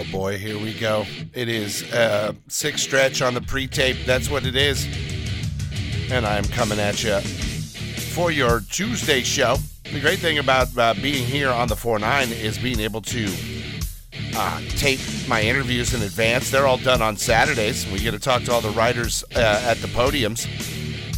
Oh boy, here we go. It is uh, six stretch on the pre-tape. That's what it is. And I'm coming at you for your Tuesday show. The great thing about uh, being here on the 4-9 is being able to uh, tape my interviews in advance. They're all done on Saturdays. We get to talk to all the writers uh, at the podiums.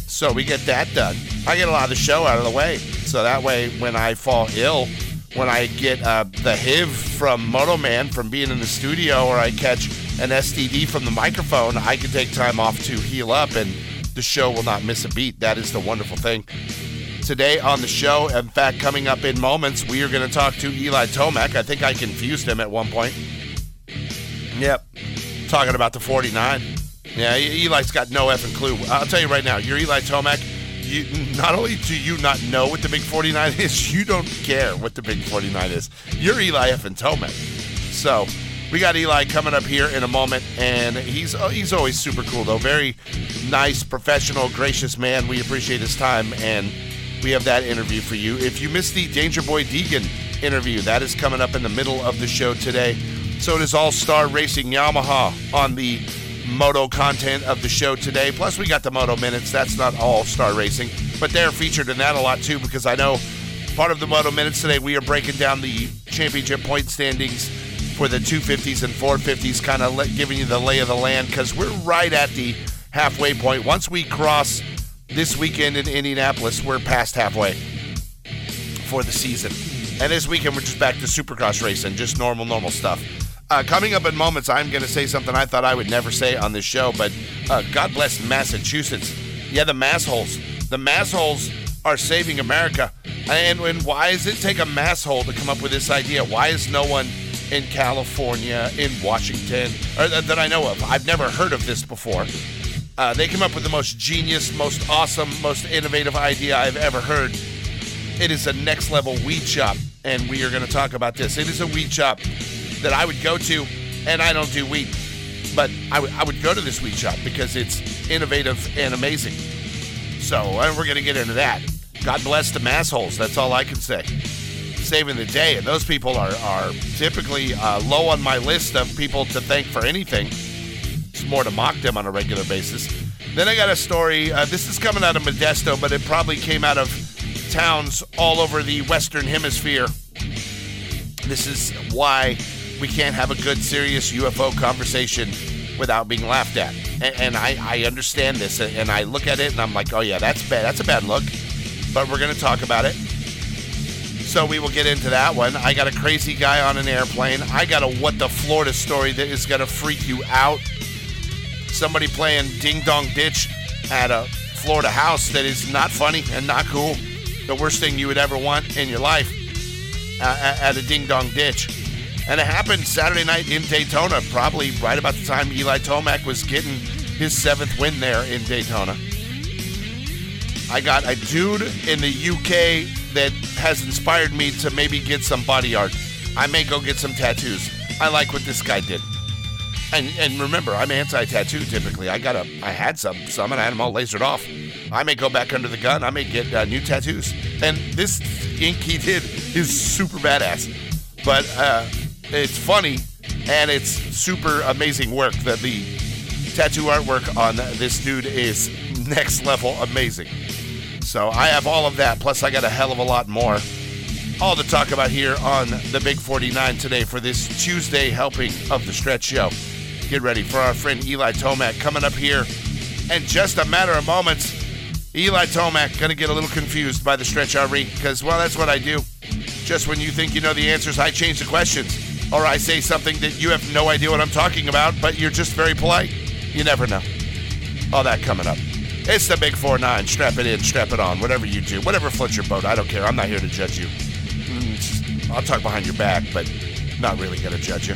So we get that done. I get a lot of the show out of the way. So that way, when I fall ill, when I get uh, the HIV from Moto Man from being in the studio, or I catch an STD from the microphone, I can take time off to heal up, and the show will not miss a beat. That is the wonderful thing. Today on the show, in fact, coming up in moments, we are going to talk to Eli Tomac. I think I confused him at one point. Yep, talking about the 49. Yeah, Eli's got no effing clue. I'll tell you right now, you're Eli Tomac. You, not only do you not know what the Big 49 is, you don't care what the Big 49 is. You're Eli effing Tomac. So we got Eli coming up here in a moment, and he's oh, he's always super cool though. Very nice, professional, gracious man. We appreciate his time, and we have that interview for you. If you missed the Danger Boy Deegan interview, that is coming up in the middle of the show today. So it is All Star Racing Yamaha on the moto content of the show today. Plus, we got the Moto Minutes. That's not all star racing, but they're featured in that a lot too because I know part of the Moto Minutes today, we are breaking down the championship point standings for the 250s and 450s, kind of giving you the lay of the land because we're right at the halfway point. Once we cross this weekend in Indianapolis, we're past halfway for the season. And this weekend, we're just back to supercross racing, just normal, normal stuff. Uh, coming up in moments, I'm going to say something I thought I would never say on this show, but uh, God bless Massachusetts. Yeah, the massholes. The massholes are saving America. And, and why does it take a masshole to come up with this idea? Why is no one in California, in Washington, or th- that I know of? I've never heard of this before. Uh, they came up with the most genius, most awesome, most innovative idea I've ever heard. It is a next level weed shop, and we are going to talk about this. It is a weed shop that I would go to, and I don't do weed, but I, w- I would go to this weed shop because it's innovative and amazing. So uh, we're going to get into that. God bless the massholes. That's all I can say. Saving the day, and those people are are typically uh, low on my list of people to thank for anything. It's more to mock them on a regular basis. Then I got a story. Uh, this is coming out of Modesto, but it probably came out of towns all over the Western Hemisphere. This is why we can't have a good, serious UFO conversation without being laughed at. And, and I, I understand this, and I look at it and I'm like, oh yeah, that's bad. That's a bad look. But we're to talk about it. So we will get into that one. I got a crazy guy on an airplane. I got a what the Florida story that is to freak you out. Somebody playing ding dong ditch at a Florida house that is not funny and not cool. The worst thing you would ever want in your life uh, at a ding dong ditch. And it happened Saturday night in Daytona, probably right about the time Eli Tomac was getting his seventh win there in Daytona. I got a dude in the UK that has inspired me to maybe get some body art. I may go get some tattoos. I like what this guy did. And, and remember, I'm anti-tattoo typically. I got a, I had some, some, and I had them all lasered off. I may go back under the gun. I may get uh, new tattoos. And this ink he did is super badass. But uh, it's funny and it's super amazing work. That the tattoo artwork on this dude is next level amazing. So I have all of that, plus I got a hell of a lot more. All to talk about here on the Big 49 today for this Tuesday helping of the Stretch Show. Get ready for our friend Eli Tomac coming up here in just a matter of moments. Eli Tomac gonna get a little confused by the Stretch RE because well that's what I do. Just when you think you know the answers, I change the questions or I say something that you have no idea what I'm talking about, but you're just very polite. You never know. All that coming up. It's the Big 4 9. Strap it in, strap it on, whatever you do. Whatever floats your boat. I don't care. I'm not here to judge you. Mm, I'll talk behind your back, but not really going to judge you.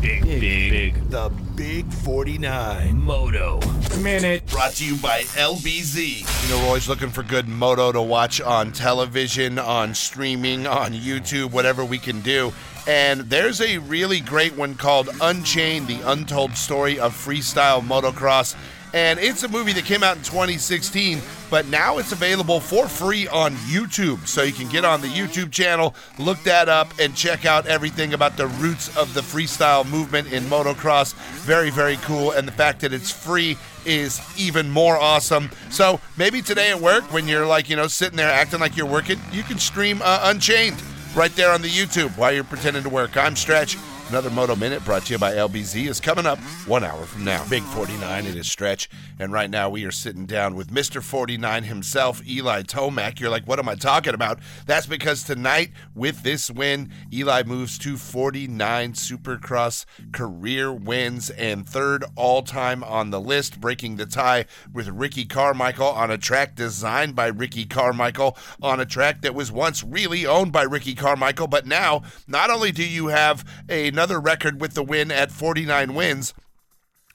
Big, big, big. The Big 49. Moto. Minute. Brought to you by LBZ. You know, we're always looking for good moto to watch on television, on streaming, on YouTube, whatever we can do. And there's a really great one called Unchained, the untold story of freestyle motocross. And it's a movie that came out in 2016, but now it's available for free on YouTube. So you can get on the YouTube channel, look that up, and check out everything about the roots of the freestyle movement in motocross. Very, very cool. And the fact that it's free is even more awesome. So maybe today at work, when you're like, you know, sitting there acting like you're working, you can stream uh, Unchained right there on the YouTube while you're pretending to work. I'm Stretch. Another Moto Minute brought to you by LBZ is coming up one hour from now. Big 49, it is Stretch. And right now we are sitting down with Mr. 49 himself, Eli Tomac. You're like, what am I talking about? That's because tonight, with this win, Eli moves to 49 Supercross career wins and third all time on the list, breaking the tie with Ricky Carmichael on a track designed by Ricky Carmichael on a track that was once really owned by Ricky Carmichael. But now, not only do you have a another record with the win at 49 wins.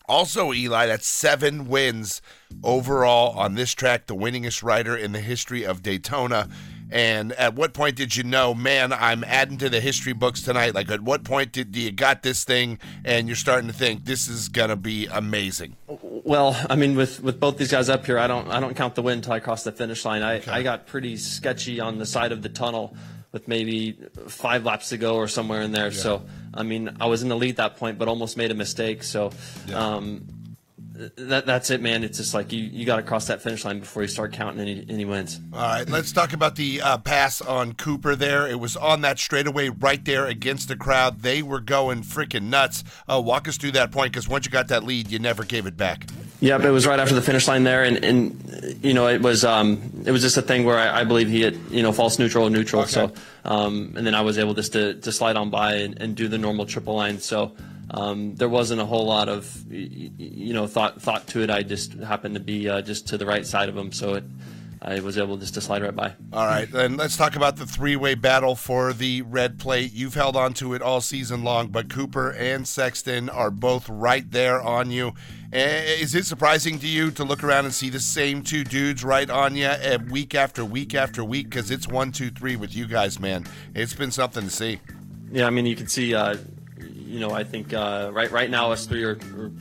Also, Eli, that's seven wins overall on this track, the winningest rider in the history of Daytona. And at what point did you know, man, I'm adding to the history books tonight? Like, at what point did you got this thing and you're starting to think this is gonna be amazing? Well, I mean, with, with both these guys up here, I don't I don't count the win until I cross the finish line. I, okay. I got pretty sketchy on the side of the tunnel with maybe five laps to go or somewhere in there. Yeah. So, I mean, I was in the lead that point, but almost made a mistake. So, yeah. um, that, that's it, man. It's just like you, you got to cross that finish line before you start counting any, any wins. All right, let's talk about the uh, pass on Cooper there. It was on that straightaway right there against the crowd. They were going freaking nuts. Uh, walk us through that point because once you got that lead, you never gave it back. Yep, it was right after the finish line there, and, and you know it was um, it was just a thing where I, I believe he hit you know false neutral neutral. Okay. So um, and then I was able just to, to slide on by and, and do the normal triple line. So um, there wasn't a whole lot of you know thought thought to it. I just happened to be uh, just to the right side of him, so it I was able just to slide right by. All right, then let's talk about the three-way battle for the red plate. You've held on to it all season long, but Cooper and Sexton are both right there on you. Eh, is it surprising to you to look around and see the same two dudes right on you eh, week after week after week? Because it's one, two, three with you guys, man. It's been something to see. Yeah, I mean, you can see. Uh, you know, I think uh, right right now us three are, are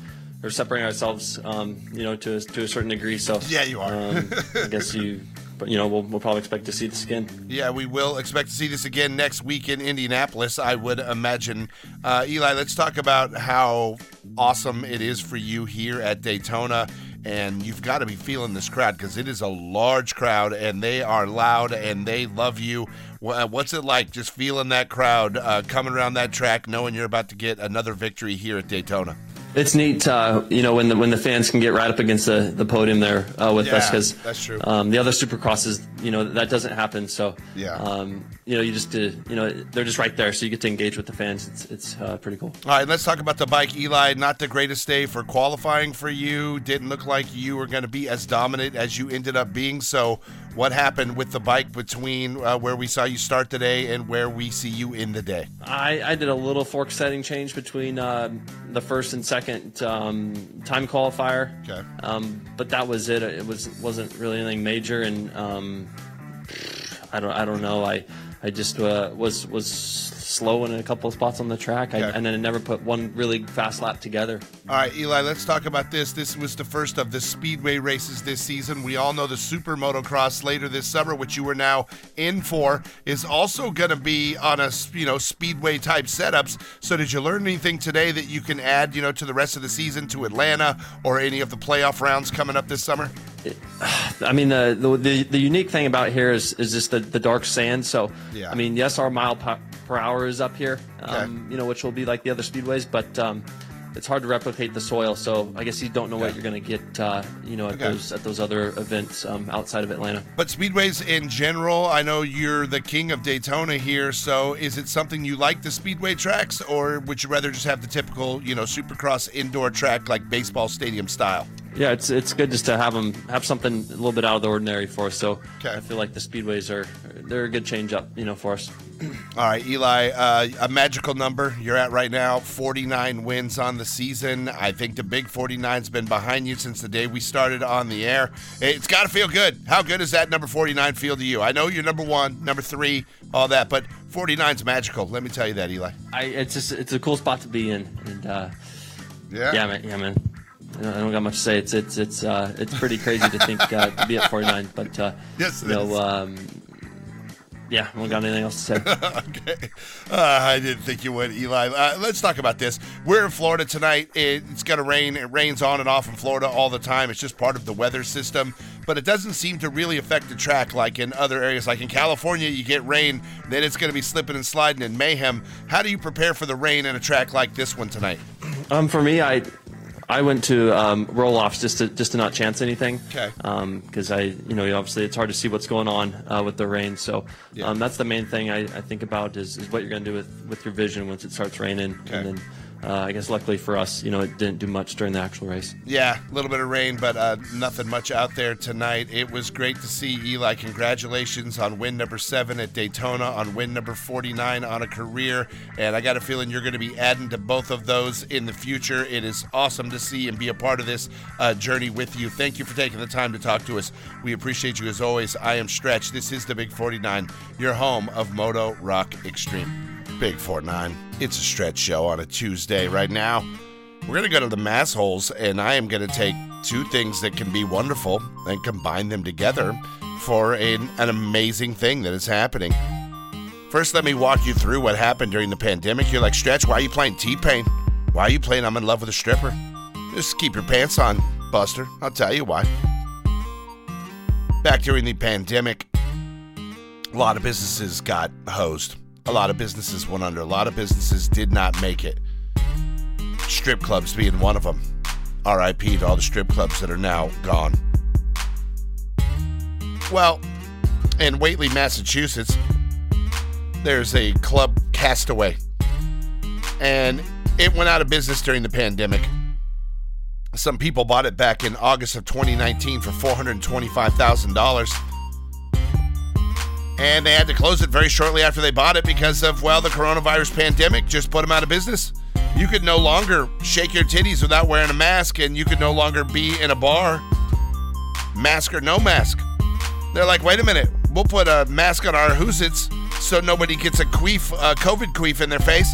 or separating ourselves, um, you know, to a, to a certain degree. So yeah, you are. um, I guess you, but you know, we'll, we'll probably expect to see this again. Yeah, we will expect to see this again next week in Indianapolis. I would imagine. Uh, Eli, let's talk about how awesome it is for you here at Daytona. And you've got to be feeling this crowd because it is a large crowd and they are loud and they love you. What's it like just feeling that crowd uh, coming around that track, knowing you're about to get another victory here at Daytona? It's neat, uh, you know, when the when the fans can get right up against the, the podium there uh, with yeah, us because that's true. Um, the other Supercrosses, you know, that doesn't happen. So yeah, um, you know, you just uh, you know they're just right there, so you get to engage with the fans. It's it's uh, pretty cool. All right, let's talk about the bike, Eli. Not the greatest day for qualifying for you. Didn't look like you were going to be as dominant as you ended up being. So what happened with the bike between uh, where we saw you start today and where we see you in the day? I, I did a little fork setting change between uh, the first and second um, time qualifier. Okay. Um, but that was it. It was wasn't really anything major, and um, I don't I don't know. I I just uh, was was slow in a couple of spots on the track, I, and then I never put one really fast lap together. All right, Eli, let's talk about this. This was the first of the speedway races this season. We all know the Super Motocross later this summer, which you are now in for, is also going to be on a you know speedway type setups. So, did you learn anything today that you can add you know to the rest of the season to Atlanta or any of the playoff rounds coming up this summer? I mean, the, the the unique thing about here is is just the, the dark sand. So, yeah. I mean, yes, our mile per hour is up here, um, okay. you know, which will be like the other speedways, but um, it's hard to replicate the soil. So I guess you don't know what you're going to get, uh, you know, at okay. those at those other events um, outside of Atlanta. But speedways in general, I know you're the king of Daytona here. So is it something you like the speedway tracks, or would you rather just have the typical, you know, Supercross indoor track like baseball stadium style? Yeah, it's it's good just to have them have something a little bit out of the ordinary for us. So okay. I feel like the speedways are they're a good change up, you know, for us. All right, Eli, uh, a magical number you're at right now, 49 wins on the season. I think the big 49's been behind you since the day we started on the air. It's got to feel good. How good does that number 49 feel to you? I know you're number one, number three, all that, but 49's magical. Let me tell you that, Eli. I it's just it's a cool spot to be in, and uh, yeah, yeah, man, yeah, man. I don't got much to say. It's it's it's uh, it's pretty crazy to think uh, to be at 49, but uh, Yes, it you know, um, yeah, I don't got anything else to say. okay. Uh, I didn't think you would, Eli. Uh, let's talk about this. We're in Florida tonight. It, it's going to rain. It rains on and off in Florida all the time. It's just part of the weather system. But it doesn't seem to really affect the track like in other areas. Like in California, you get rain, then it's going to be slipping and sliding in mayhem. How do you prepare for the rain in a track like this one tonight? Um, for me, I I went to um, roll offs just to just to not chance anything. Okay. Because I, you know, obviously it's hard to see what's going on uh, with the rain. So Yeah. um, that's the main thing I, I think about is, is what you're going to do with with your vision once it starts raining. Okay. And then uh, I guess luckily for us, you know, it didn't do much during the actual race. Yeah, a little bit of rain, but uh, nothing much out there tonight. It was great to see Eli. Congratulations on win number seven at Daytona, on win number 49 on a career. And I got a feeling you're going to be adding to both of those in the future. It is awesome to see and be a part of this uh, journey with you. Thank you for taking the time to talk to us. We appreciate you as always. I am Stretch. This is the Big 49, your home of Moto Rock Extreme. Big 49. It's a stretch show on a Tuesday right now. We're going to go to the mass holes, and I am going to take two things that can be wonderful and combine them together for an, an amazing thing that is happening. First, let me walk you through what happened during the pandemic. You're like, Stretch, why are you playing T Pain? Why are you playing I'm in love with a stripper? Just keep your pants on, Buster. I'll tell you why. Back during the pandemic, a lot of businesses got hosed. A lot of businesses went under. A lot of businesses did not make it strip clubs being one of them. RIP to all the strip clubs that are now gone. Well, in Whately, Massachusetts, there's a club Castaway, and it went out of business during the pandemic. Some people bought it back in August of 2019 for $425,000. And they had to close it very shortly after they bought it because of, well, the coronavirus pandemic just put them out of business. You could no longer shake your titties without wearing a mask, and you could no longer be in a bar, mask or no mask. They're like, wait a minute, we'll put a mask on our hoosits so nobody gets a queef, a COVID queef in their face,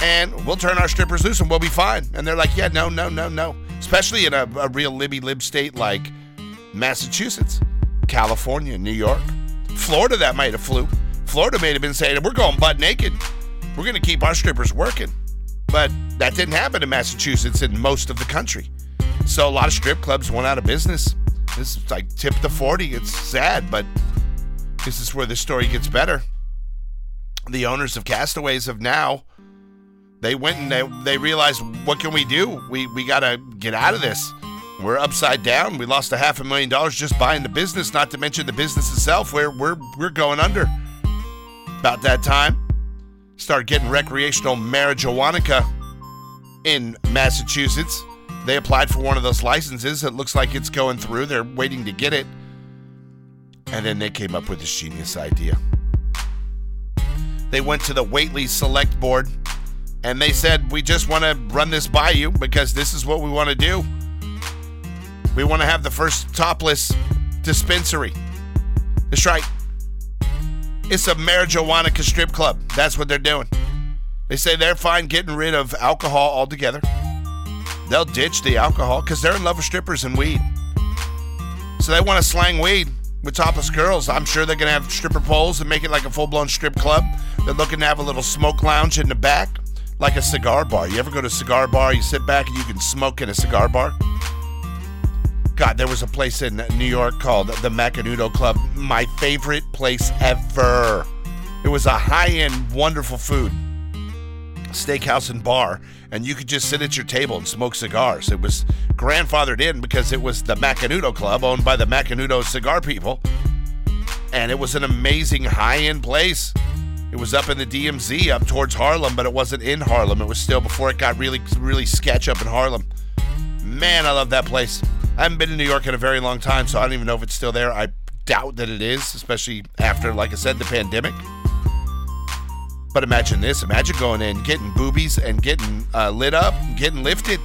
and we'll turn our strippers loose and we'll be fine. And they're like, yeah, no, no, no, no. Especially in a, a real libby lib state like Massachusetts, California, New York, Florida. That might have flew. Florida may have been saying, we're going butt naked. We're going to keep our strippers working. But that didn't happen in Massachusetts and most of the country. So a lot of strip clubs went out of business. This is like tip the 40. It's sad, but this is where the story gets better. The owners of Castaways have now they went and they, they realized what can we do? We we gotta get out of this. We're upside down. We lost a half a million dollars just buying the business, not to mention the business itself, where we're we're going under. About that time, start getting recreational marijuana in Massachusetts. They applied for one of those licenses. It looks like it's going through. They're waiting to get it. And then they came up with this genius idea. They went to the Whately Select Board and they said, We just want to run this by you because this is what we want to do. We want to have the first topless dispensary. That's right. It's a marijuana strip club. That's what they're doing. They say they're fine getting rid of alcohol altogether. They'll ditch the alcohol because they're in love with strippers and weed. So they want to slang weed with topless girls. I'm sure they're going to have stripper poles and make it like a full blown strip club. They're looking to have a little smoke lounge in the back, like a cigar bar. You ever go to a cigar bar, you sit back and you can smoke in a cigar bar? God, there was a place in New York called the Macanudo Club. My favorite place ever. It was a high end, wonderful food steakhouse and bar, and you could just sit at your table and smoke cigars. It was grandfathered in because it was the Macanudo Club owned by the Macanudo cigar people. And it was an amazing high end place. It was up in the DMZ, up towards Harlem, but it wasn't in Harlem. It was still before it got really, really sketch up in Harlem. Man, I love that place. I haven't been in New York in a very long time, so I don't even know if it's still there. I doubt that it is, especially after, like I said, the pandemic. But imagine this imagine going in, getting boobies and getting uh, lit up, getting lifted,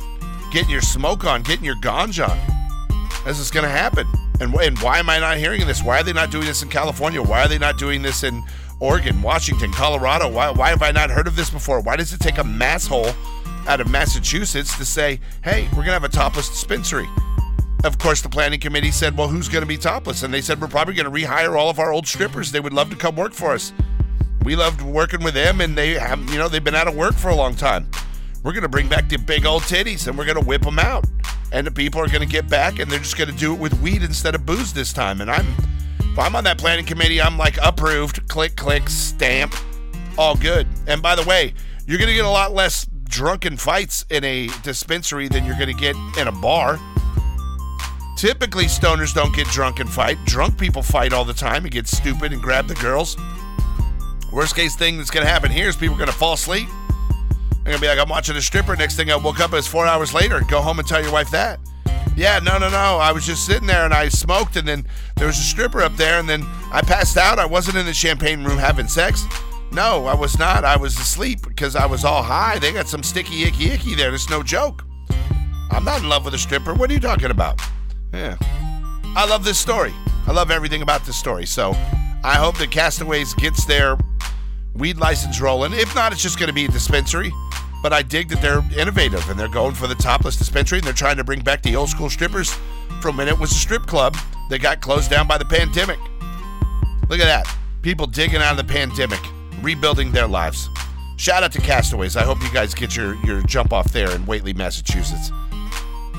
getting your smoke on, getting your ganja on. This is going to happen. And, and why am I not hearing this? Why are they not doing this in California? Why are they not doing this in Oregon, Washington, Colorado. Why, why have I not heard of this before? Why does it take a mass hole out of Massachusetts to say, hey, we're going to have a topless dispensary? Of course, the planning committee said, well, who's going to be topless? And they said, we're probably going to rehire all of our old strippers. They would love to come work for us. We loved working with them, and they have, you know, they've been out of work for a long time. We're going to bring back the big old titties and we're going to whip them out. And the people are going to get back and they're just going to do it with weed instead of booze this time. And I'm, if I'm on that planning committee, I'm like approved, click, click, stamp, all good. And by the way, you're going to get a lot less drunken fights in a dispensary than you're going to get in a bar. Typically, stoners don't get drunk and fight. Drunk people fight all the time and get stupid and grab the girls. Worst case thing that's going to happen here is people are going to fall asleep. They're going to be like, I'm watching a stripper. Next thing I woke up, it's four hours later. Go home and tell your wife that. Yeah, no, no, no. I was just sitting there and I smoked, and then there was a stripper up there, and then I passed out. I wasn't in the champagne room having sex. No, I was not. I was asleep because I was all high. They got some sticky, icky, icky there. It's no joke. I'm not in love with a stripper. What are you talking about? Yeah. I love this story. I love everything about this story. So I hope that Castaways gets their weed license rolling. If not, it's just going to be a dispensary. But I dig that they're innovative and they're going for the topless dispensary and they're trying to bring back the old school strippers from when it was a strip club that got closed down by the pandemic. Look at that. People digging out of the pandemic, rebuilding their lives. Shout out to Castaways. I hope you guys get your, your jump off there in Whately, Massachusetts.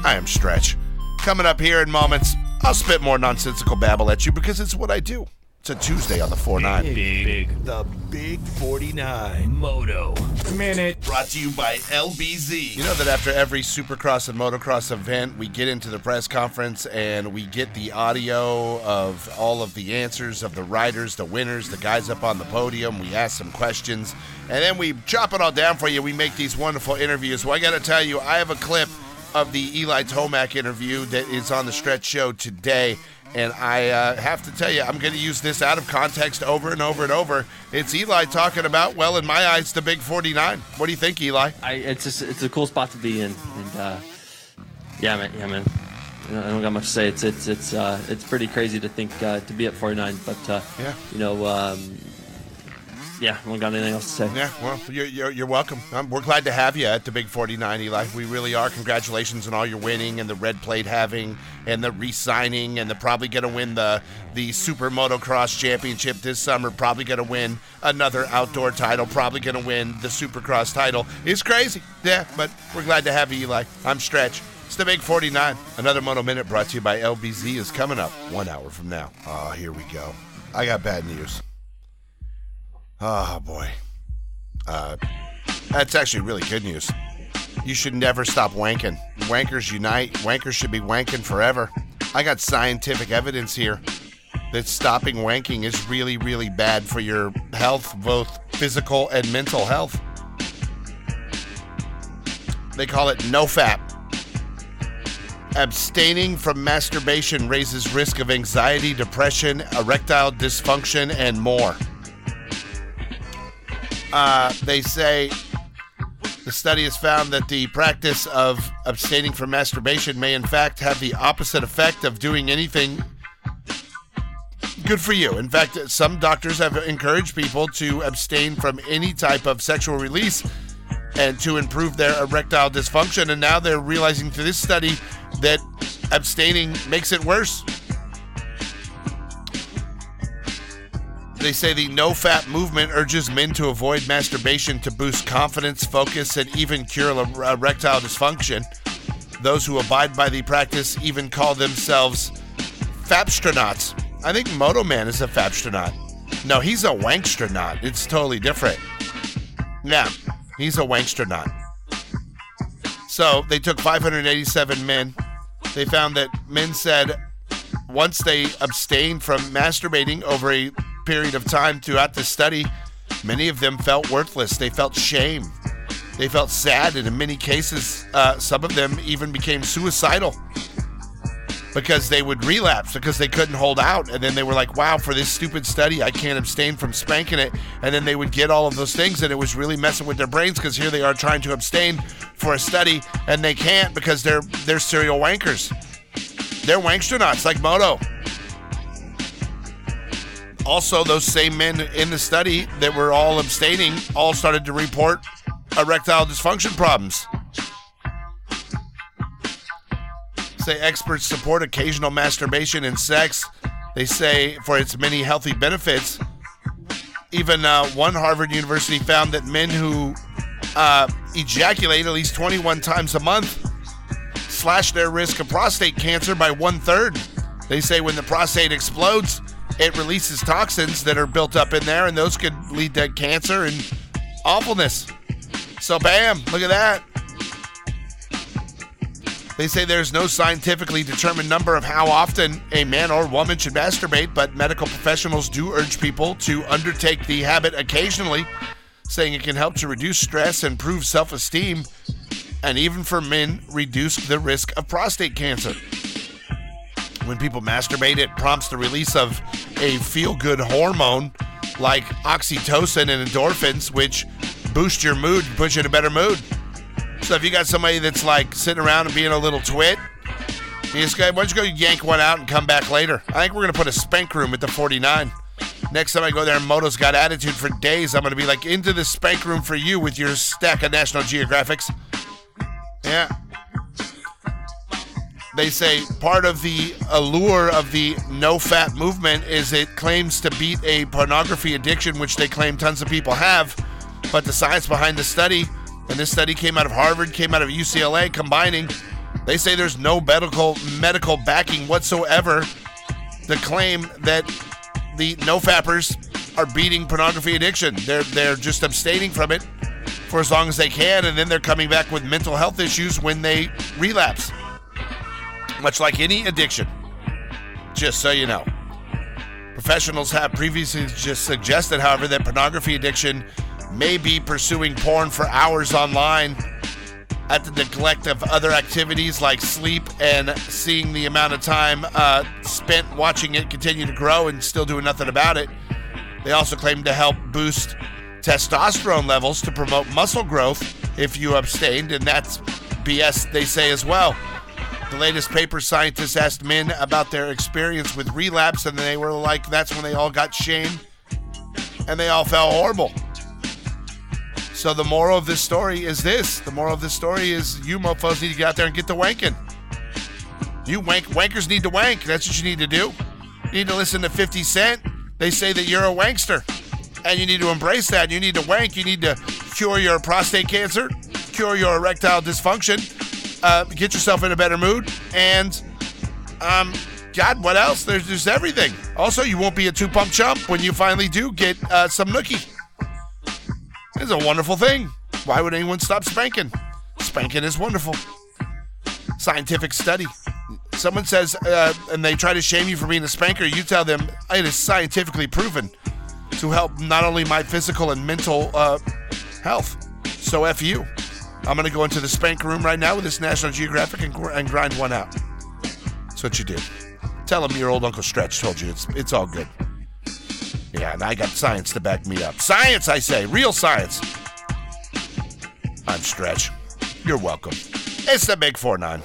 I am Stretch. Coming up here in moments, I'll spit more nonsensical babble at you because it's what I do. It's a Tuesday on the 4 9. Big, big, The Big 49. Moto. Minute. Brought to you by LBZ. You know that after every Supercross and Motocross event, we get into the press conference and we get the audio of all of the answers of the riders, the winners, the guys up on the podium. We ask some questions and then we chop it all down for you. We make these wonderful interviews. Well, I got to tell you, I have a clip of the Eli Tomac interview that is on the Stretch Show today. And I uh, have to tell you, I'm going to use this out of context over and over and over. It's Eli talking about, well, in my eyes, the Big 49. What do you think, Eli? I, it's just it's a cool spot to be in, and uh, yeah, man, yeah, man. I don't got much to say. It's it's it's uh, it's pretty crazy to think uh, to be at 49, but uh, Yeah. you know, um, yeah, I don't got anything else to say. Yeah, well, you're, you're, you're welcome. Um, we're glad to have you at the Big 49, Eli. We really are. Congratulations on all your winning and the red plate having and the re-signing and the probably going to win the the Super Motocross Championship this summer. Probably going to win another outdoor title. Probably going to win the Supercross title. It's crazy. Yeah, but we're glad to have you, Eli. I'm Stretch. It's the Big 49. Another Moto Minute brought to you by LBZ is coming up one hour from now. Oh, here we go. I got bad news. Oh, boy. Uh, that's actually really good news. You should never stop wanking. Wankers unite. Wankers should be wanking forever. I got scientific evidence here that stopping wanking is really, really bad for your health, both physical and mental health. They call it NoFap. Abstaining from masturbation raises risk of anxiety, depression, erectile dysfunction, and more. Uh, they say the study has found that the practice of abstaining from masturbation may, in fact, have the opposite effect of doing anything good for you. In fact, some doctors have encouraged people to abstain from any type of sexual release and to improve their erectile dysfunction. And now they're realizing through this study that abstaining makes it worse. They say the NoFap movement urges men to avoid masturbation to boost confidence, focus, and even cure er- erectile dysfunction. Those who abide by the practice even call themselves fapstronauts. I think Moto Man is a fapstronaut. No, he's a wankstronaut. It's totally different. Yeah, he's a wankstronaut. So they took 587 men. They found that men said once they abstained from masturbating over a period of time throughout the study, many of them felt worthless. They felt shame. They felt sad, and in many cases, uh, some of them even became suicidal because they would relapse because they couldn't hold out. And then they were like, wow, for this stupid study, I can't abstain from spanking it. And then they would get all of those things, and it was really messing with their brains because here they are trying to abstain for a study, and they can't because they're, they're serial wankers. They're wankstronauts like Moto. Also, those same men in the study that were all abstaining all started to report erectile dysfunction problems. Say experts support occasional masturbation and sex. They say for its many healthy benefits. Even uh, one Harvard University found that men who uh, ejaculate at least 21 times a month slash their risk of prostate cancer by one third. They say when the prostate explodes, it releases toxins that are built up in there, and those could lead to cancer and awfulness. So, bam, look at that. They say there's no scientifically determined number of how often a man or woman should masturbate, but medical professionals do urge people to undertake the habit occasionally, saying it can help to reduce stress, and improve self esteem, and even for men, reduce the risk of prostate cancer. When people masturbate, it prompts the release of a feel good hormone like oxytocin and endorphins, which boost your mood, and put you in a better mood. So if you got somebody that's like sitting around and being a little twit, you just go, why don't you go yank one out and come back later? I think we're gonna put a spank room at the 49. Next time I go there and Moto's got attitude for days, I'm gonna be like into the spank room for you with your stack of National Geographics. Yeah. They say part of the allure of the NoFap movement is it claims to beat a pornography addiction, which they claim tons of people have. But the science behind the study, and this study came out of Harvard, came out of UCLA, combining, they say there's no medical medical backing whatsoever to claim that the no fappers are beating pornography addiction. They're they're just abstaining from it for as long as they can, and then they're coming back with mental health issues when they relapse. Much like any addiction. Just so you know. Professionals have previously just suggested, however, that pornography addiction may be pursuing porn for hours online at the neglect of other activities like sleep and seeing the amount of time uh, spent watching it continue to grow and still doing nothing about it. They also claim to help boost testosterone levels to promote muscle growth if you abstained, and that's BS, they say as well. The latest paper, scientists asked men about their experience with relapse, and they were like, that's when they all got shamed and they all felt horrible. So the moral of this story is this: the moral of this story is you mofos need to get out there and get the wanking. You wank wankers need to wank. That's what you need to do. You need to listen to 50 Cent. They say that you're a wankster, and you need to embrace that. You need to wank. You need to cure your prostate cancer, cure your erectile dysfunction, uh, get yourself in a better mood, and um, God, what else? There's just everything. Also, you won't be a two pump chump when you finally do get uh, some nookie. It's a wonderful thing. Why would anyone stop spanking? Spanking is wonderful. Scientific study. Someone says, uh, and they try to shame you for being a spanker, you tell them it is scientifically proven to help not only my physical and mental uh, health. So F you. I'm going to go into the spank room right now with this National Geographic and, and grind one out. That's what you do. Tell them your old Uncle Stretch told you it's, it's all good. Yeah, and I got science to back me up. Science, I say, real science. I'm Stretch. You're welcome. It's the Big 4 9.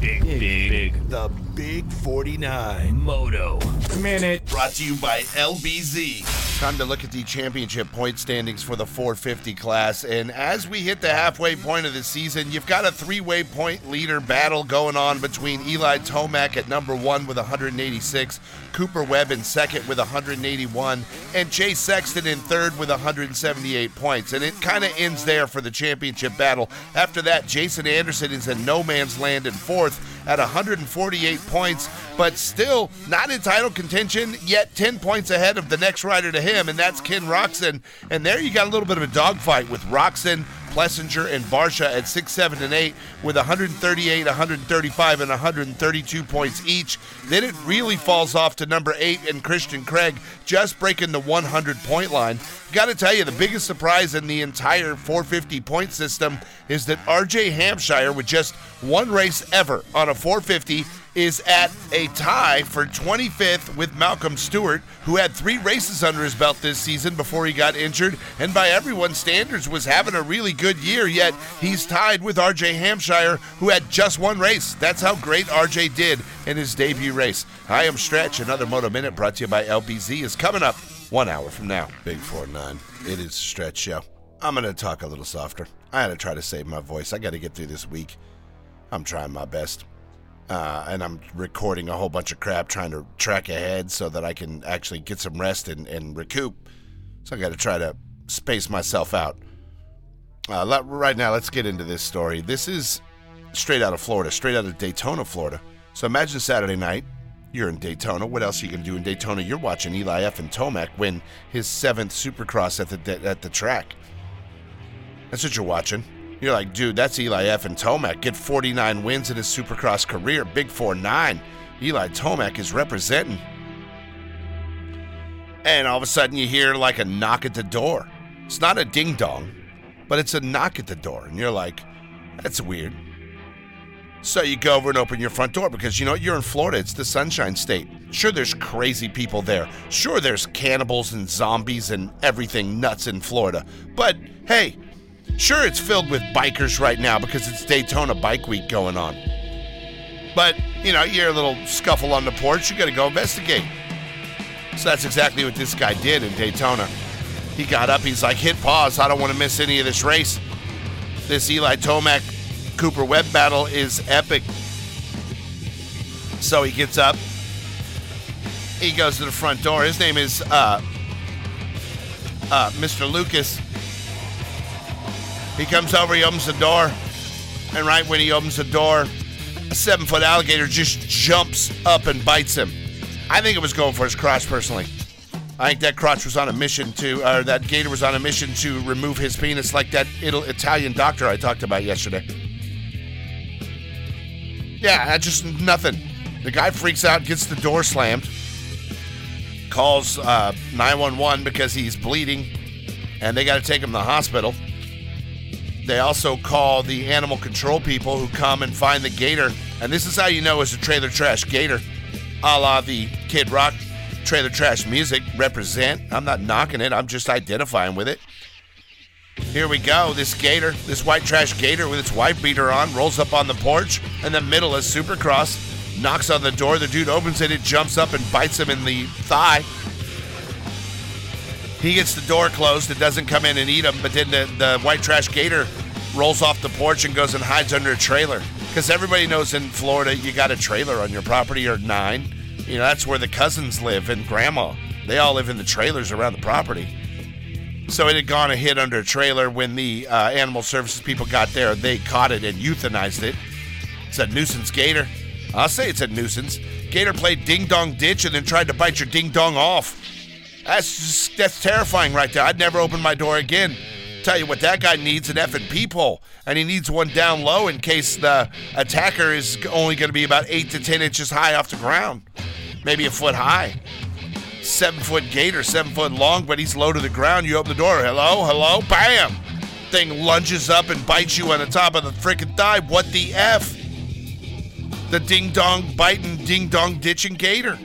Big, big, big. The Big 49. Moto. Minute. Brought to you by LBZ. Time to look at the championship point standings for the 450 class. And as we hit the halfway point of the season, you've got a three way point leader battle going on between Eli Tomac at number one with 186, Cooper Webb in second with 181, and Chase Sexton in third with 178 points. And it kind of ends there for the championship battle. After that, Jason Anderson is in no man's land in fourth at 148 points, but still not in title contention, yet 10 points ahead of the next rider to him, and that's Ken Roczen. And there you got a little bit of a dogfight with Roxon, Plessinger, and Barcia at 6, 7, and 8 with 138, 135, and 132 points each. Then it really falls off to number 8 and Christian Craig, just breaking the 100 point line. Got to tell you, the biggest surprise in the entire 450 point system is that RJ Hampshire, with just one race ever on a 450, is at a tie for 25th with Malcolm Stewart, who had three races under his belt this season before he got injured, and by everyone's standards was having a really good year. Yet he's tied with RJ Hampshire, who had just one race. That's how great RJ did in his debut race. I am Stretch. Another Moto Minute brought to you by LBZ is coming up one hour from now. Big 4 9. It is Stretch Show. I'm going to talk a little softer. I had to try to save my voice. I got to get through this week. I'm trying my best. Uh, and I'm recording a whole bunch of crap trying to track ahead so that I can actually get some rest and, and recoup. So I got to try to space myself out. Uh, let, right now, let's get into this story. This is straight out of Florida, straight out of Daytona, Florida. So imagine Saturday night. You're in Daytona. What else are you going to do in Daytona? You're watching Eli F. and Tomac win his seventh Supercross at the at the track. That's what you're watching. You're like, dude, that's Eli F. and Tomac. Get 49 wins in his supercross career. Big 4 9. Eli Tomac is representing. And all of a sudden you hear like a knock at the door. It's not a ding dong, but it's a knock at the door. And you're like, that's weird. So you go over and open your front door because you know you're in Florida. It's the Sunshine State. Sure, there's crazy people there. Sure, there's cannibals and zombies and everything nuts in Florida. But hey, Sure, it's filled with bikers right now because it's Daytona Bike Week going on. But, you know, you hear a little scuffle on the porch, you got to go investigate. So that's exactly what this guy did in Daytona. He got up, he's like, hit pause, I don't want to miss any of this race. This Eli Tomac Cooper Webb battle is epic. So he gets up, he goes to the front door. His name is uh, uh, Mr. Lucas. He comes over, he opens the door, and right when he opens the door, a seven foot alligator just jumps up and bites him. I think it was going for his crotch personally. I think that crotch was on a mission to, or that gator was on a mission to remove his penis, like that Italian doctor I talked about yesterday. Yeah, that's just nothing. The guy freaks out, gets the door slammed, calls uh, 911 because he's bleeding, and they got to take him to the hospital. They also call the animal control people who come and find the gator. And this is how you know it's a trailer trash gator, a la the Kid Rock trailer trash music represent. I'm not knocking it, I'm just identifying with it. Here we go. This gator, this white trash gator with its white beater on, rolls up on the porch in the middle of Supercross, knocks on the door. The dude opens it, it jumps up and bites him in the thigh. He gets the door closed. It doesn't come in and eat him, but then the, the white trash gator rolls off the porch and goes and hides under a trailer. Because everybody knows in Florida, you got a trailer on your property or nine. You know, that's where the cousins live and grandma. They all live in the trailers around the property. So it had gone and hid under a trailer. When the uh, animal services people got there, they caught it and euthanized it. It's a nuisance gator. I'll say it's a nuisance. Gator played ding dong ditch and then tried to bite your ding dong off. That's just, that's terrifying right there. I'd never open my door again. Tell you what, that guy needs an effing peephole, and he needs one down low in case the attacker is only going to be about eight to ten inches high off the ground, maybe a foot high. Seven foot gator, seven foot long, but he's low to the ground. You open the door, hello, hello, bam! Thing lunges up and bites you on the top of the freaking thigh. What the f? The ding dong biting, ding dong ditching gator.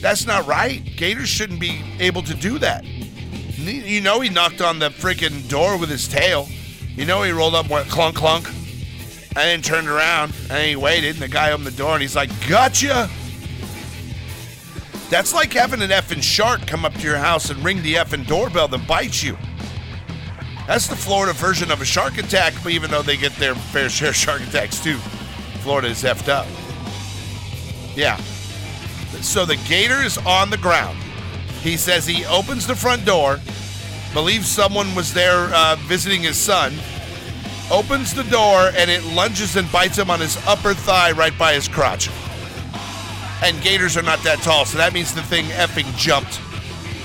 That's not right. Gators shouldn't be able to do that. You know he knocked on the freaking door with his tail. You know he rolled up, went clunk clunk, and then turned around and he waited. And the guy opened the door and he's like, "Gotcha." That's like having an effing shark come up to your house and ring the effing doorbell then bite you. That's the Florida version of a shark attack, but even though they get their fair share of shark attacks too, Florida is effed up. Yeah. So the gator is on the ground. He says he opens the front door, believes someone was there uh, visiting his son, opens the door, and it lunges and bites him on his upper thigh right by his crotch. And gators are not that tall, so that means the thing effing jumped.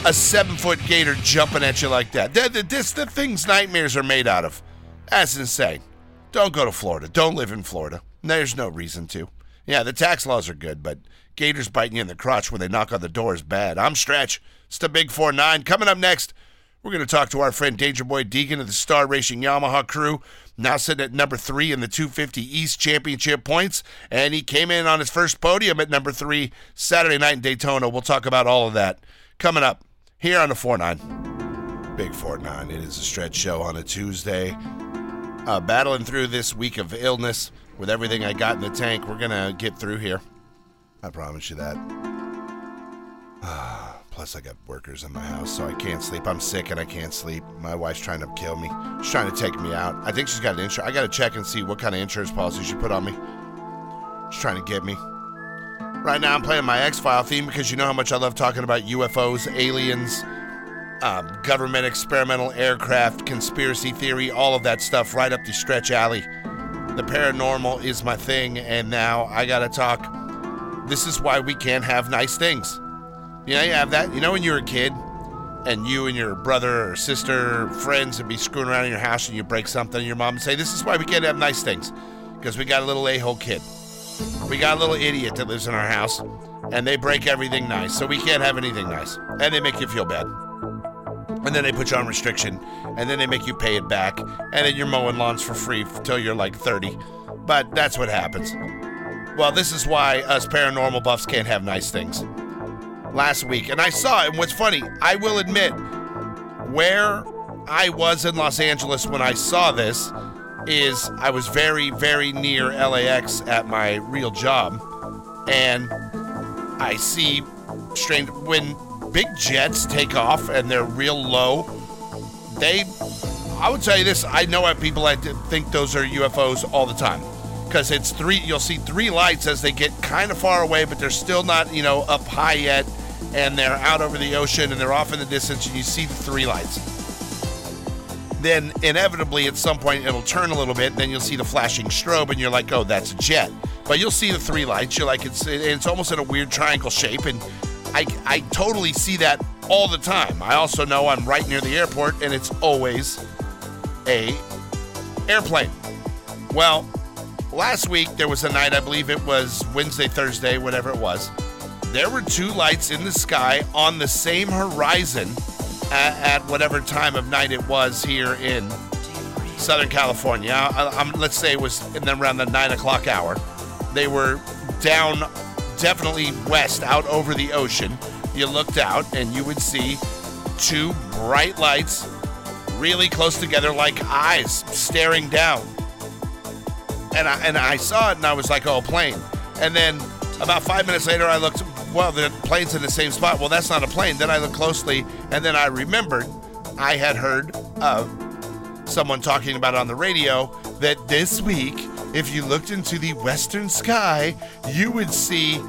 A seven foot gator jumping at you like that. This the things nightmares are made out of. That's insane. Don't go to Florida. Don't live in Florida. There's no reason to. Yeah, the tax laws are good, but gators biting you in the crotch when they knock on the door is bad. I'm Stretch. It's the Big 4 9. Coming up next, we're going to talk to our friend Danger Boy Deegan of the Star Racing Yamaha crew. now sitting at number three in the 250 East Championship points. And he came in on his first podium at number three Saturday night in Daytona. We'll talk about all of that coming up here on the 4 9. Big 4 9. It is a stretch show on a Tuesday. Uh, battling through this week of illness with everything I got in the tank. We're going to get through here. I promise you that. Plus, I got workers in my house, so I can't sleep. I'm sick and I can't sleep. My wife's trying to kill me. She's trying to take me out. I think she's got an insurance. I got to check and see what kind of insurance policy she put on me. She's trying to get me. Right now, I'm playing my X File theme because you know how much I love talking about UFOs, aliens, um, government experimental aircraft, conspiracy theory, all of that stuff right up the stretch alley. The paranormal is my thing, and now I gotta talk. This is why we can't have nice things. You know, you have that. You know, when you were a kid and you and your brother or sister or friends would be screwing around in your house and you break something, and your mom would say, This is why we can't have nice things. Because we got a little a hole kid. We got a little idiot that lives in our house, and they break everything nice, so we can't have anything nice. And they make you feel bad. And then they put you on restriction, and then they make you pay it back, and then you're mowing lawns for free till you're like 30. But that's what happens. Well, this is why us paranormal buffs can't have nice things. Last week, and I saw it, and what's funny, I will admit, where I was in Los Angeles when I saw this is I was very, very near LAX at my real job, and I see strange when big jets take off and they're real low. They, I would tell you this: I know how people like to think those are UFOs all the time because it's three. You'll see three lights as they get kind of far away, but they're still not, you know, up high yet, and they're out over the ocean and they're off in the distance, and you see the three lights. Then inevitably at some point it'll turn a little bit and then you'll see the flashing strobe and you're like oh that's a jet. But you'll see the three lights. You're like it's it's almost in a weird triangle shape and i i totally see that all the time. I also know i'm right near the airport and it's always a airplane. Well last week there was a night i believe it was wednesday thursday whatever it was there were two lights in the sky on the same horizon at, at whatever time of night it was here in Southern California. I, let's say it was in around the nine o'clock hour. They were down, definitely west, out over the ocean. You looked out and you would see two bright lights really close together, like eyes staring down. And I, and I saw it and I was like, oh, plane. And then about five minutes later, I looked well, the plane's in the same spot. Well, that's not a plane. Then I looked closely, and then I remembered I had heard of someone talking about on the radio that this week, if you looked into the western sky, you would see,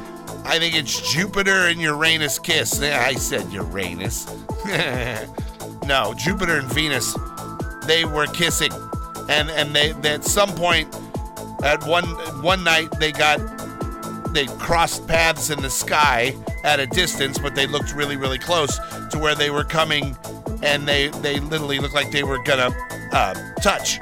I think it's Jupiter and Uranus kiss. I said Uranus. no, Jupiter and Venus, they were kissing. And, and they, they at some point, at one one night, they got they crossed paths in the sky at a distance, but they looked really, really close to where they were coming, and they they literally looked like they were gonna uh, touch.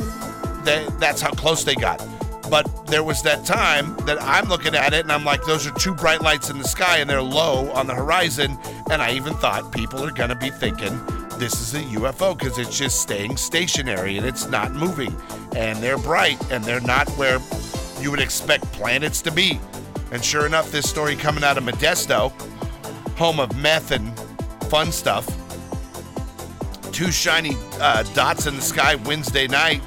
They, that's how close they got. But there was that time that I'm looking at it and I'm like, those are two bright lights in the sky and they're low on the horizon. And I even thought people are going to be thinking this is a UFO because it's just staying stationary and it's not moving. And they're bright and they're not where you would expect planets to be. And sure enough, this story coming out of Modesto, home of meth and fun stuff. Two shiny uh, dots in the sky Wednesday night,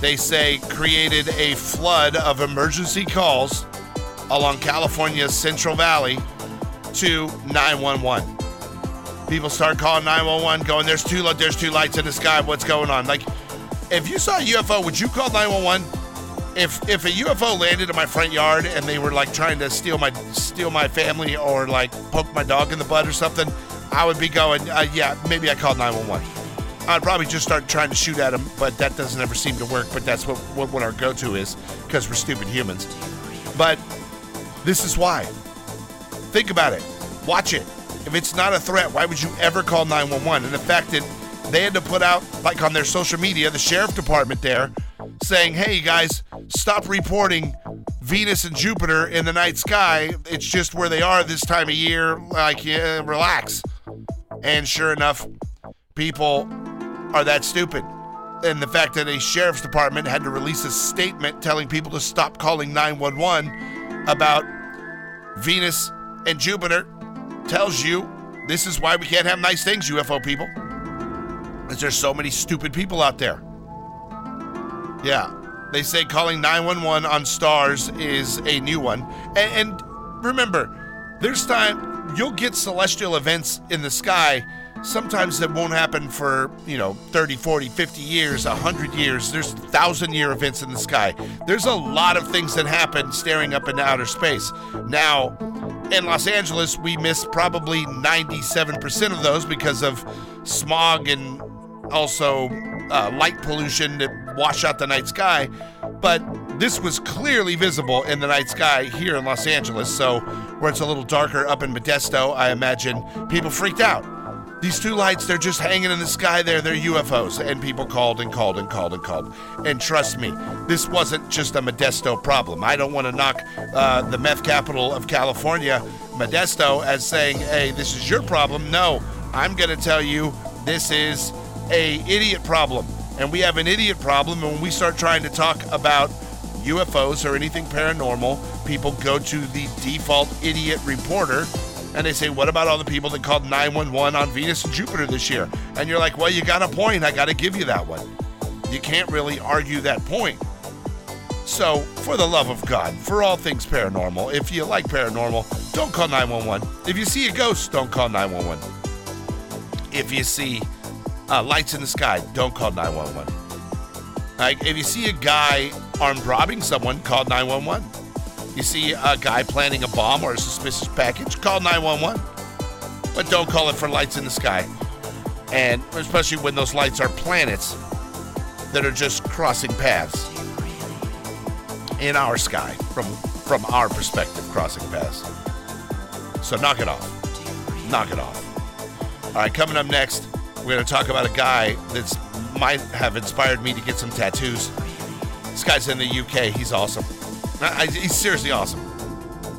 they say created a flood of emergency calls along California's Central Valley to 911. People start calling 911, going, "There's two, there's two lights in the sky. What's going on?" Like, if you saw a UFO, would you call 911? if if a UFO landed in my front yard and they were like trying to steal my steal my family or like poke my dog in the butt or something, I would be going, uh, yeah, maybe I call 911. I'd probably just start trying to shoot at them, but that doesn't ever seem to work. But that's what what, what our go-to is because we're stupid humans. But this is why. Think about it. Watch it. If it's not a threat, why would you ever call 911? And the fact that they had to put out, like on their social media, the sheriff department there, saying, hey guys, stop reporting Venus and Jupiter in the night sky. It's just where they are this time of year. Like, yeah, relax. And sure enough, people are that stupid. and the fact that a sheriff's department had to release a statement telling people to stop calling 911 about Venus and Jupiter tells you this is why we can't have nice things, UFO people. Because there's so many stupid people out there. Yeah. They say calling 911 on stars is a new one. And, and remember, there's time you'll get celestial events in the sky sometimes it won't happen for you know 30 40 50 years 100 years. There's thousand year events in the sky. There's a lot of things that happen staring up into outer space. Now in los angeles we miss probably 97% of those because of smog and also uh, light pollution that wash out the night sky. But this was clearly visible in the night sky here in los angeles. So where it's a little darker up in modesto i imagine people freaked out these two lights, they're just hanging in the sky there. They're UFOs. And people called and called and called and called. And trust me, this wasn't just a Modesto problem. I don't want to knock uh, the meth capital of California, Modesto, as saying, hey, this is your problem. No, I'm going to tell you this is a idiot problem. And we have an idiot problem. And when we start trying to talk about UFOs or anything paranormal, people go to the default idiot reporter and they say, What about all the people that called 911 on Venus and Jupiter this year? And you're like, Well, you got a point. I got to give you that one. You can't really argue that point. So, for the love of God, for all things paranormal, if you like paranormal, don't call 911. If you see a ghost, don't call 911. If you see uh, lights in the sky, don't call 911. Like, if you see a guy armed robbing someone, call 911. You see a guy planting a bomb or a suspicious package, call 911. But don't call it for lights in the sky. And especially when those lights are planets that are just crossing paths in our sky from from our perspective crossing paths. So knock it off. Knock it off. All right, coming up next, we're going to talk about a guy that's might have inspired me to get some tattoos. This guy's in the UK. He's awesome. I, he's seriously awesome.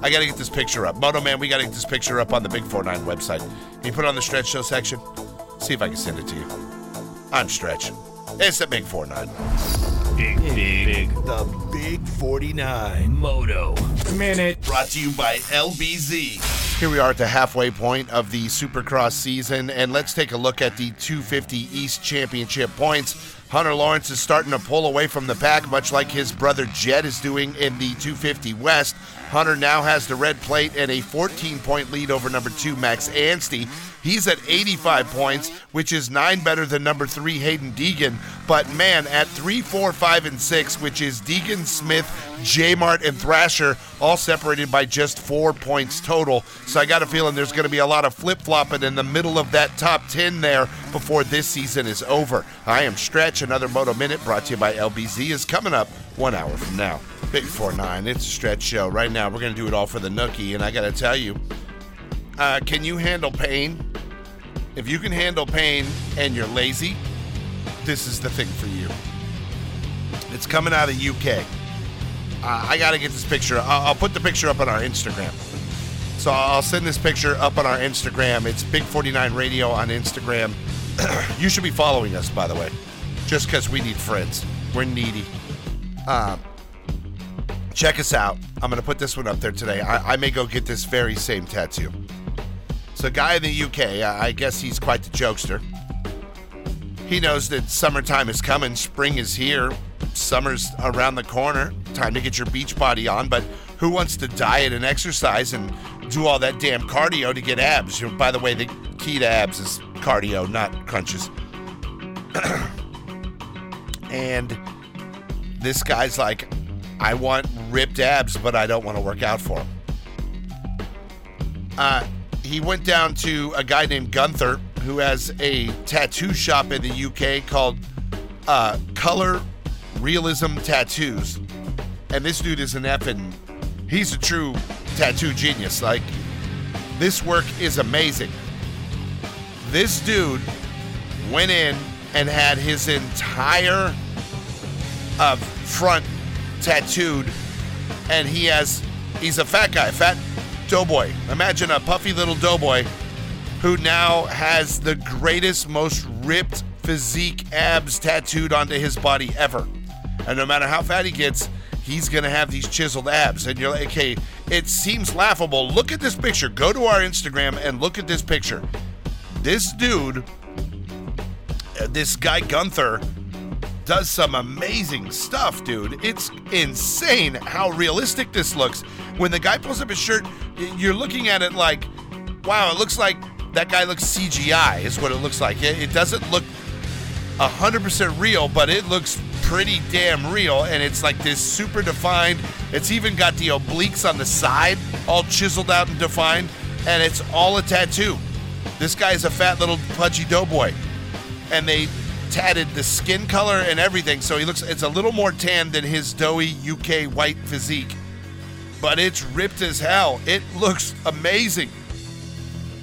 I got to get this picture up. Moto Man, we got to get this picture up on the Big 49 website. Can you put it on the Stretch Show section? See if I can send it to you. I'm Stretch. It's the Big 49. Big, big, big. The Big 49. Moto. Minute. Brought to you by LBZ. Here we are at the halfway point of the Supercross season, and let's take a look at the 250 East Championship points. Hunter Lawrence is starting to pull away from the pack, much like his brother Jett is doing in the 250 West. Hunter now has the red plate and a 14 point lead over number two, Max Anstie. He's at 85 points, which is nine better than number three, Haiden Deegan. But man, at three, four, five, and six, which is Deegan, Smith, J Mart, and Thrasher, all separated by just four points total. So I got a feeling there's going to be a lot of flip flopping in the middle of that top 10 there before this season is over. I am Stretch. Another Moto Minute brought to you by LBZ is coming up one hour from now. Big 4 9. It's a stretch show. Right now, we're going to do it all for the nookie. And I got to tell you, uh, can you handle pain? If you can handle pain and you're lazy, this is the thing for you. It's coming out of the UK. Uh, I got to get this picture. I'll, I'll put the picture up on our Instagram. So I'll send this picture up on our Instagram. It's Big49 Radio on Instagram. you should be following us, by the way, just because we need friends. We're needy. Um, check us out. I'm going to put this one up there today. I, I may go get this very same tattoo. So, guy in the UK, I guess he's quite the jokester. He knows that summertime is coming, spring is here, summer's around the corner, time to get your beach body on. But who wants to diet and exercise and do all that damn cardio to get abs? You know, by the way, the key to abs is cardio, not crunches. and this guy's like, I want ripped abs, but I don't want to work out for them. Uh, he went down to a guy named Gunther who has a tattoo shop in the UK called uh, Color Realism Tattoos. And this dude is an effing, he's a true tattoo genius. Like, this work is amazing. This dude went in and had his entire uh, front tattooed, and he has, he's a fat guy, fat doughboy. Imagine a puffy little doughboy who now has the greatest, most ripped physique abs tattooed onto his body ever. And no matter how fat he gets, he's going to have these chiseled abs. And you're like, okay, it seems laughable. Look at this picture. Go to our Instagram and look at this picture. This dude, uh, this guy Gunther, does some amazing stuff, dude. It's insane how realistic this looks. When the guy pulls up his shirt, you're looking at it like, wow, it looks like that guy looks CGI, is what it looks like. It, doesn't look 100% real, but it looks pretty damn real. And it's like this super defined. It's even got the obliques on the side, all chiseled out and defined. And it's all a tattoo. This guy is a fat little pudgy doughboy. And they tatted the skin color and everything, so he looks it's a little more tan than his doughy UK white physique. But it's ripped as hell. It looks amazing.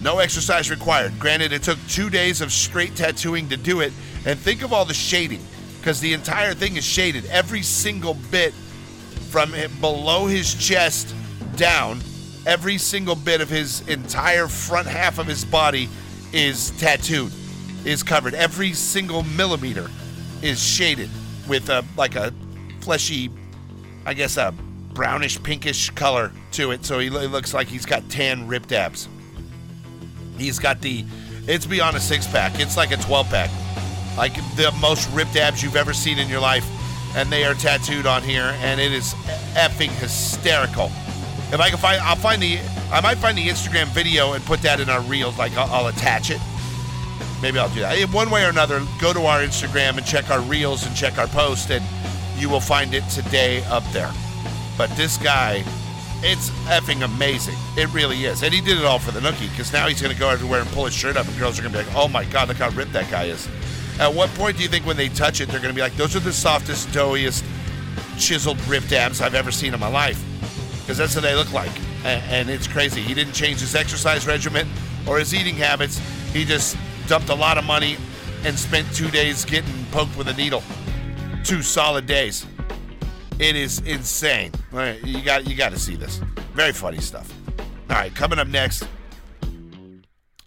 No exercise required. Granted, it took two days of straight tattooing to do it. And think of all the shading, because the entire thing is shaded. Every single bit from below his chest down, every single bit of his entire front half of his body is tattooed is covered. Every single millimeter is shaded with a like a fleshy, I guess a brownish pinkish color to it. So he looks like he's got tan ripped abs. He's got the, it's beyond a six pack. It's like a 12 pack, like the most ripped abs you've ever seen in your life, and they are tattooed on here, and it is effing hysterical. If I can find, I'll find the, I might find the Instagram video and put that in our reels. Like I'll, I'll attach it maybe I'll do that. One way or another, go to our Instagram and check our reels and check our post, and you will find it today up there. But this guy, it's effing amazing. It really is. And he did it all for the nookie because now he's going to go everywhere and pull his shirt up, and girls are going to be like, oh my God, look how ripped that guy is. At what point do you think when they touch it, they're going to be like, those are the softest, doughiest, chiseled, ripped abs I've ever seen in my life? Because that's what they look like. And it's crazy. He didn't change his exercise regimen or his eating habits. He just dumped a lot of money and spent two days getting poked with a needle. Two solid days. It is insane. Right, you got you got to see this. Very funny stuff. All right, coming up next,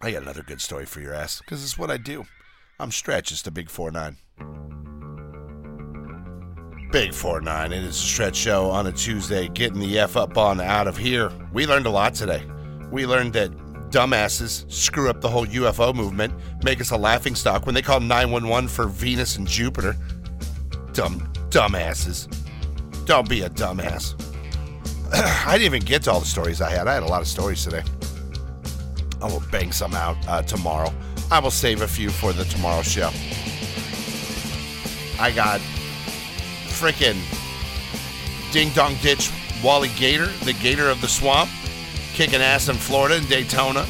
I got another good story for your ass because it's what I do. I'm Stretch. It's the Big Four Nine. Big Four Nine. It is a Stretch show on a Tuesday. Getting the f up on out of here. We learned a lot today. We learned that dumbasses screw up the whole UFO movement, make us a laughing stock when they call 911 for Venus and Jupiter. Dumb dumbasses. Don't be a dumbass. I didn't even get to all the stories I had. I had a lot of stories today. I will bang some out uh, tomorrow. I will save a few for the tomorrow show. I got freaking Ding Dong Ditch Wally Gator, the Gator of the Swamp kicking ass in Florida in Daytona.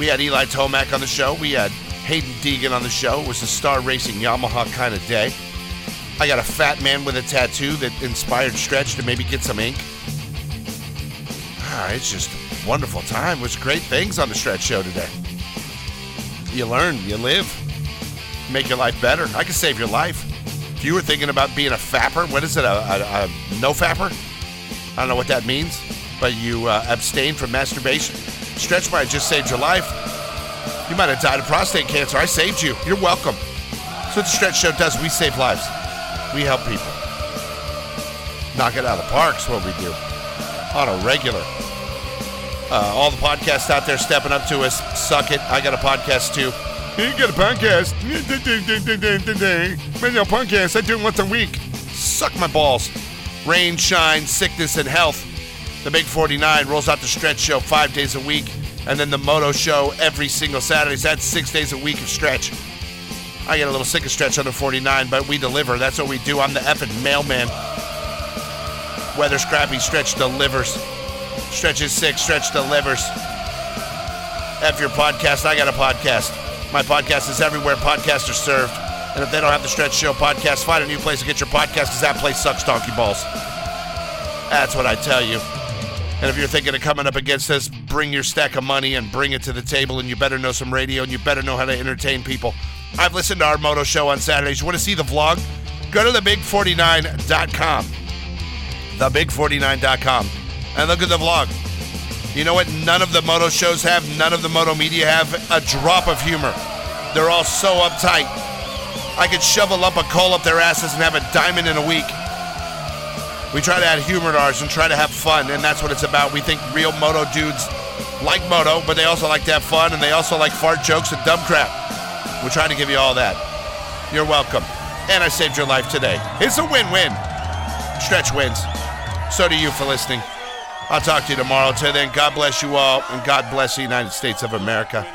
We had Eli Tomac on the show. We had Haiden Deegan on the show. It was a star racing Yamaha kind of day. I got a fat man with a tattoo that inspired Stretch to maybe get some ink. Ah, it's just a wonderful time. It was great things on the Stretch Show today. You learn, you live, make your life better. I can save your life. If you were thinking about being a fapper, what is it, a, a, a no fapper? I don't know what that means but you uh, abstained from masturbation. Stretch might just saved your life. You might have died of prostate cancer. I saved you. You're welcome. That's what the Stretch Show does. We save lives. We help people. Knock it out of the park's what we do on a regular. Uh, all the podcasts out there stepping up to us. Suck it. I got a podcast too. You got a podcast. Maybe a podcast. I do it once a week. Suck my balls. Rain, shine, sickness, and health. The Big 49 rolls out the stretch show five days a week, and then the moto show every single Saturday. So that's six days a week of stretch. I get a little sick of stretch the 49, but we deliver. That's what we do. I'm the effing mailman. Weather scrappy, stretch delivers. Stretch is sick, stretch delivers. F your podcast, I got a podcast. My podcast is everywhere podcasts are served. And if they don't have the Stretch Show podcast, find a new place to get your podcast because that place sucks donkey balls. That's what I tell you. And if you're thinking of coming up against this, bring your stack of money and bring it to the table. And you better know some radio and you better know how to entertain people. I've listened to our moto show on Saturdays. You want to see the vlog? Go to thebig49.com. Thebig49.com. And look at the vlog. You know what? None of the moto shows have, none of the moto media have a drop of humor. They're all so uptight. I could shovel up a coal up their asses and have a diamond in a week. We try to add humor to ours and try to have fun, and that's what it's about. We think real moto dudes like moto, but they also like to have fun, and they also like fart jokes and dumb crap. We're trying to give you all that. You're welcome. And I saved your life today. It's a win win. Stretch wins. So do you for listening. I'll talk to you tomorrow. Till then, God bless you all, and God bless the United States of America.